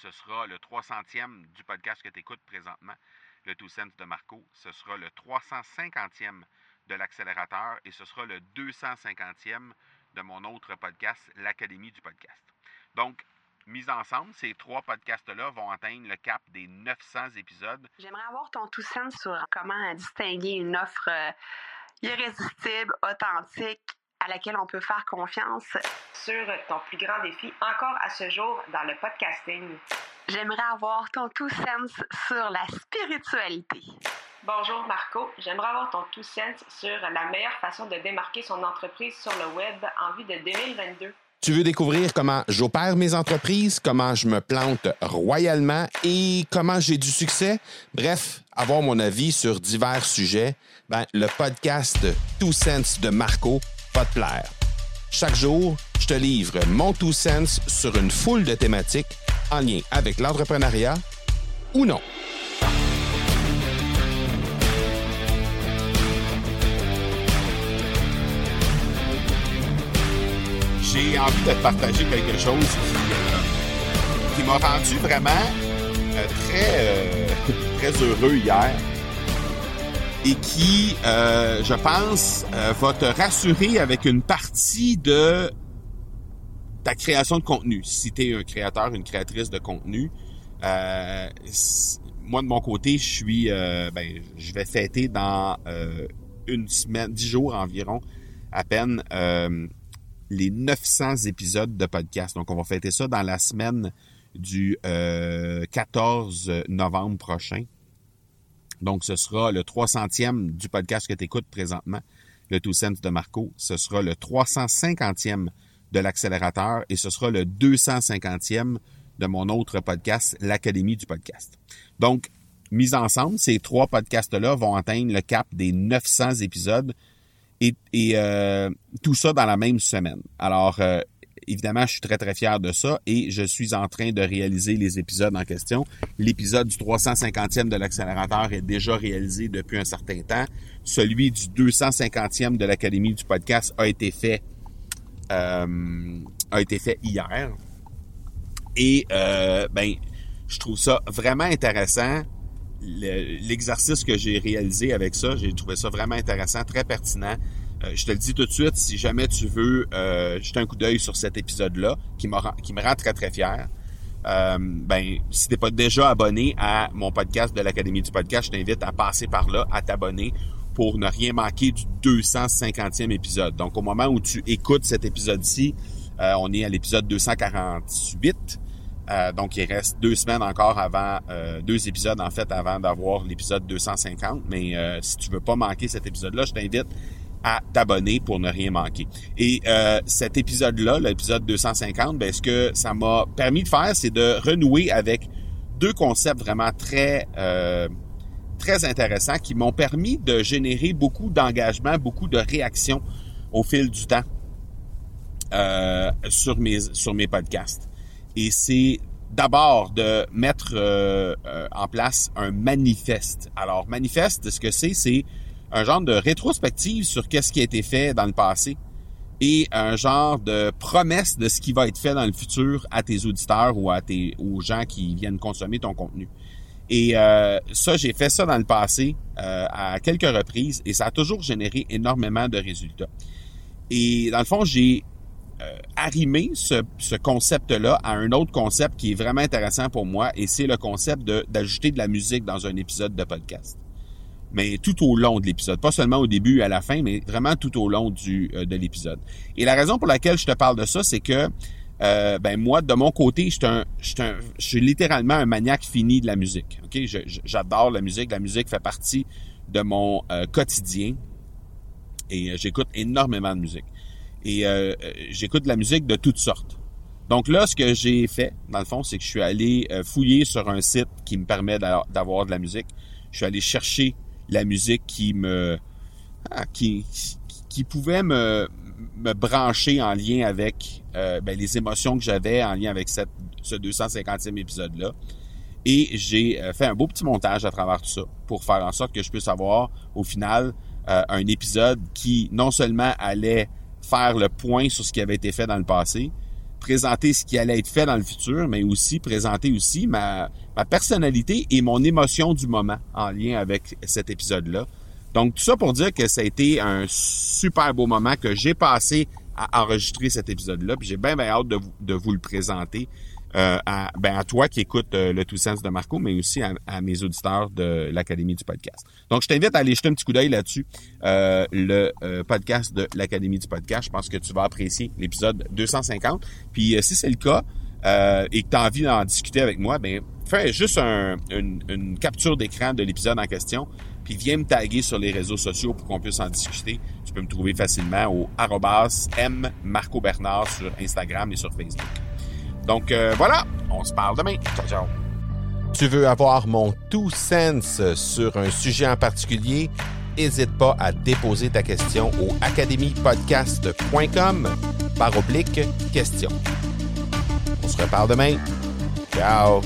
ce sera le 300e du podcast que tu écoutes présentement, le Two Cents de Marco. Ce sera le 350e de l'accélérateur et ce sera le 250e de mon autre podcast, l'Académie du podcast. Donc, mis ensemble, ces trois podcasts-là vont atteindre le cap des 900 épisodes. J'aimerais avoir ton tout sens sur comment distinguer une offre euh, irrésistible, authentique, à laquelle on peut faire confiance. Sur ton plus grand défi encore à ce jour dans le podcasting. J'aimerais avoir ton tout sens sur la spiritualité. Bonjour Marco, j'aimerais avoir ton tout sens sur la meilleure façon de démarquer son entreprise sur le web en vue de 2022. Tu veux découvrir comment j'opère mes entreprises, comment je me plante royalement et comment j'ai du succès? Bref, avoir mon avis sur divers sujets, ben, le podcast Two Sense de Marco plaire. Chaque jour, je te livre mon Two Sense sur une foule de thématiques en lien avec l'entrepreneuriat ou non. j'ai envie de te partager quelque chose qui, euh, m'a rendu vraiment euh, très, euh, très heureux hier et qui, je pense, va te rassurer avec une partie de ta création de contenu. Si tu es un créateur, une créatrice de contenu, moi de mon côté, je suis, ben, je vais fêter dans une semaine, dix jours environ, à peine les 900 épisodes de podcast. Donc, on va fêter ça dans la semaine du 14 euh, novembre prochain. Donc, ce sera le 300e du podcast que tu écoutes présentement, le Two Cents de Marco. Ce sera le 350e de l'accélérateur et ce sera le 250e de mon autre podcast, l'Académie du podcast. Donc, mis ensemble, ces trois podcasts-là vont atteindre le cap des 900 épisodes et, euh, tout ça dans la même semaine. Alors, euh, évidemment, je suis très, très fier de ça et je suis en train de réaliser les épisodes en question. L'épisode du 350e de l'accélérateur est déjà réalisé depuis un certain temps. Celui du 250e de l'Académie du podcast a été fait euh, a été fait hier. Et ben, je trouve ça vraiment intéressant l'exercice que j'ai réalisé avec ça, j'ai trouvé ça vraiment intéressant, très pertinent. Euh, je te le dis tout de suite, si jamais tu veux euh, jeter un coup d'œil sur cet épisode-là, qui, qui me rend très, très fier, euh, ben, si t'es pas déjà abonné à mon podcast de l'Académie du podcast, je t'invite à passer par là, à t'abonner pour ne rien manquer du 250e épisode. Donc, au moment où tu écoutes cet épisode-ci, euh, on est à l'épisode 248. Euh, donc, il reste deux semaines encore avant, euh, deux épisodes en fait avant d'avoir l'épisode 250. Mais euh, si tu veux pas manquer cet épisode-là, je t'invite à t'abonner pour ne rien manquer. Et cet épisode-là, l'épisode 250, ben, ce que ça m'a permis de faire, c'est de renouer avec deux concepts vraiment très très intéressants qui m'ont permis de générer beaucoup d'engagement, beaucoup de réactions au fil du temps sur mes sur mes podcasts et c'est d'abord de mettre euh, euh, en place un manifeste. Alors, manifeste, ce que c'est, c'est un genre de rétrospective sur qu'est-ce qui a été fait dans le passé et un genre de promesse de ce qui va être fait dans le futur à tes auditeurs ou à tes aux gens qui viennent consommer ton contenu. Et euh, ça, j'ai fait ça dans le passé à quelques reprises et ça a toujours généré énormément de résultats. Et dans le fond, j'ai euh, arrimer ce, concept-là à un autre concept qui est vraiment intéressant pour moi et c'est le concept d'ajouter de, la musique dans un épisode de podcast. Mais tout au long de l'épisode, pas seulement au début et à la fin, mais vraiment tout au long du, euh, de l'épisode. Et la raison pour laquelle je te parle de ça, c'est que euh, ben moi, de mon côté, je suis, littéralement un maniaque fini de la musique. Ok, j'adore la musique. La musique fait partie de mon quotidien et j'écoute énormément de musique. Et euh, euh, j'écoute la musique de toutes sortes. Donc là, ce que j'ai fait, dans le fond, c'est que je suis allé euh, fouiller sur un site qui me permet d'avoir de la musique. Je suis allé chercher la musique qui me ah, qui, pouvait me, brancher en lien avec ben, les émotions que j'avais en lien avec cette, ce 250e épisode-là. Et j'ai fait un beau petit montage à travers tout ça pour faire en sorte que je puisse avoir au final un épisode qui non seulement allait faire le point sur ce qui avait été fait dans le passé, présenter ce qui allait être fait dans le futur, mais aussi présenter aussi ma, personnalité et mon émotion du moment en lien avec cet épisode-là. Donc, tout ça pour dire que ça a été un super beau moment que j'ai passé à enregistrer cet épisode-là. Puis j'ai bien, bien hâte de vous le présenter euh, à, ben, à toi qui écoutes euh, le Tout Sens de Marco, mais aussi à, mes auditeurs de l'Académie du podcast. Donc, je t'invite à aller jeter un petit coup d'œil là-dessus. Euh, le podcast de l'Académie du podcast, je pense que tu vas apprécier l'épisode 250. Puis si c'est le cas, et que tu as envie d'en discuter avec moi, ben fais juste une, une, capture d'écran de l'épisode en question, puis viens me taguer sur les réseaux sociaux pour qu'on puisse en discuter. Tu peux me trouver facilement au arrobas M Marco Bernard sur Instagram et sur Facebook. Donc euh, voilà, on se parle demain. Ciao, ciao. Tu veux avoir mon tout sens sur un sujet en particulier? N'hésite pas à déposer ta question au academypodcast.com par oblique question. On se reparle demain. Ciao!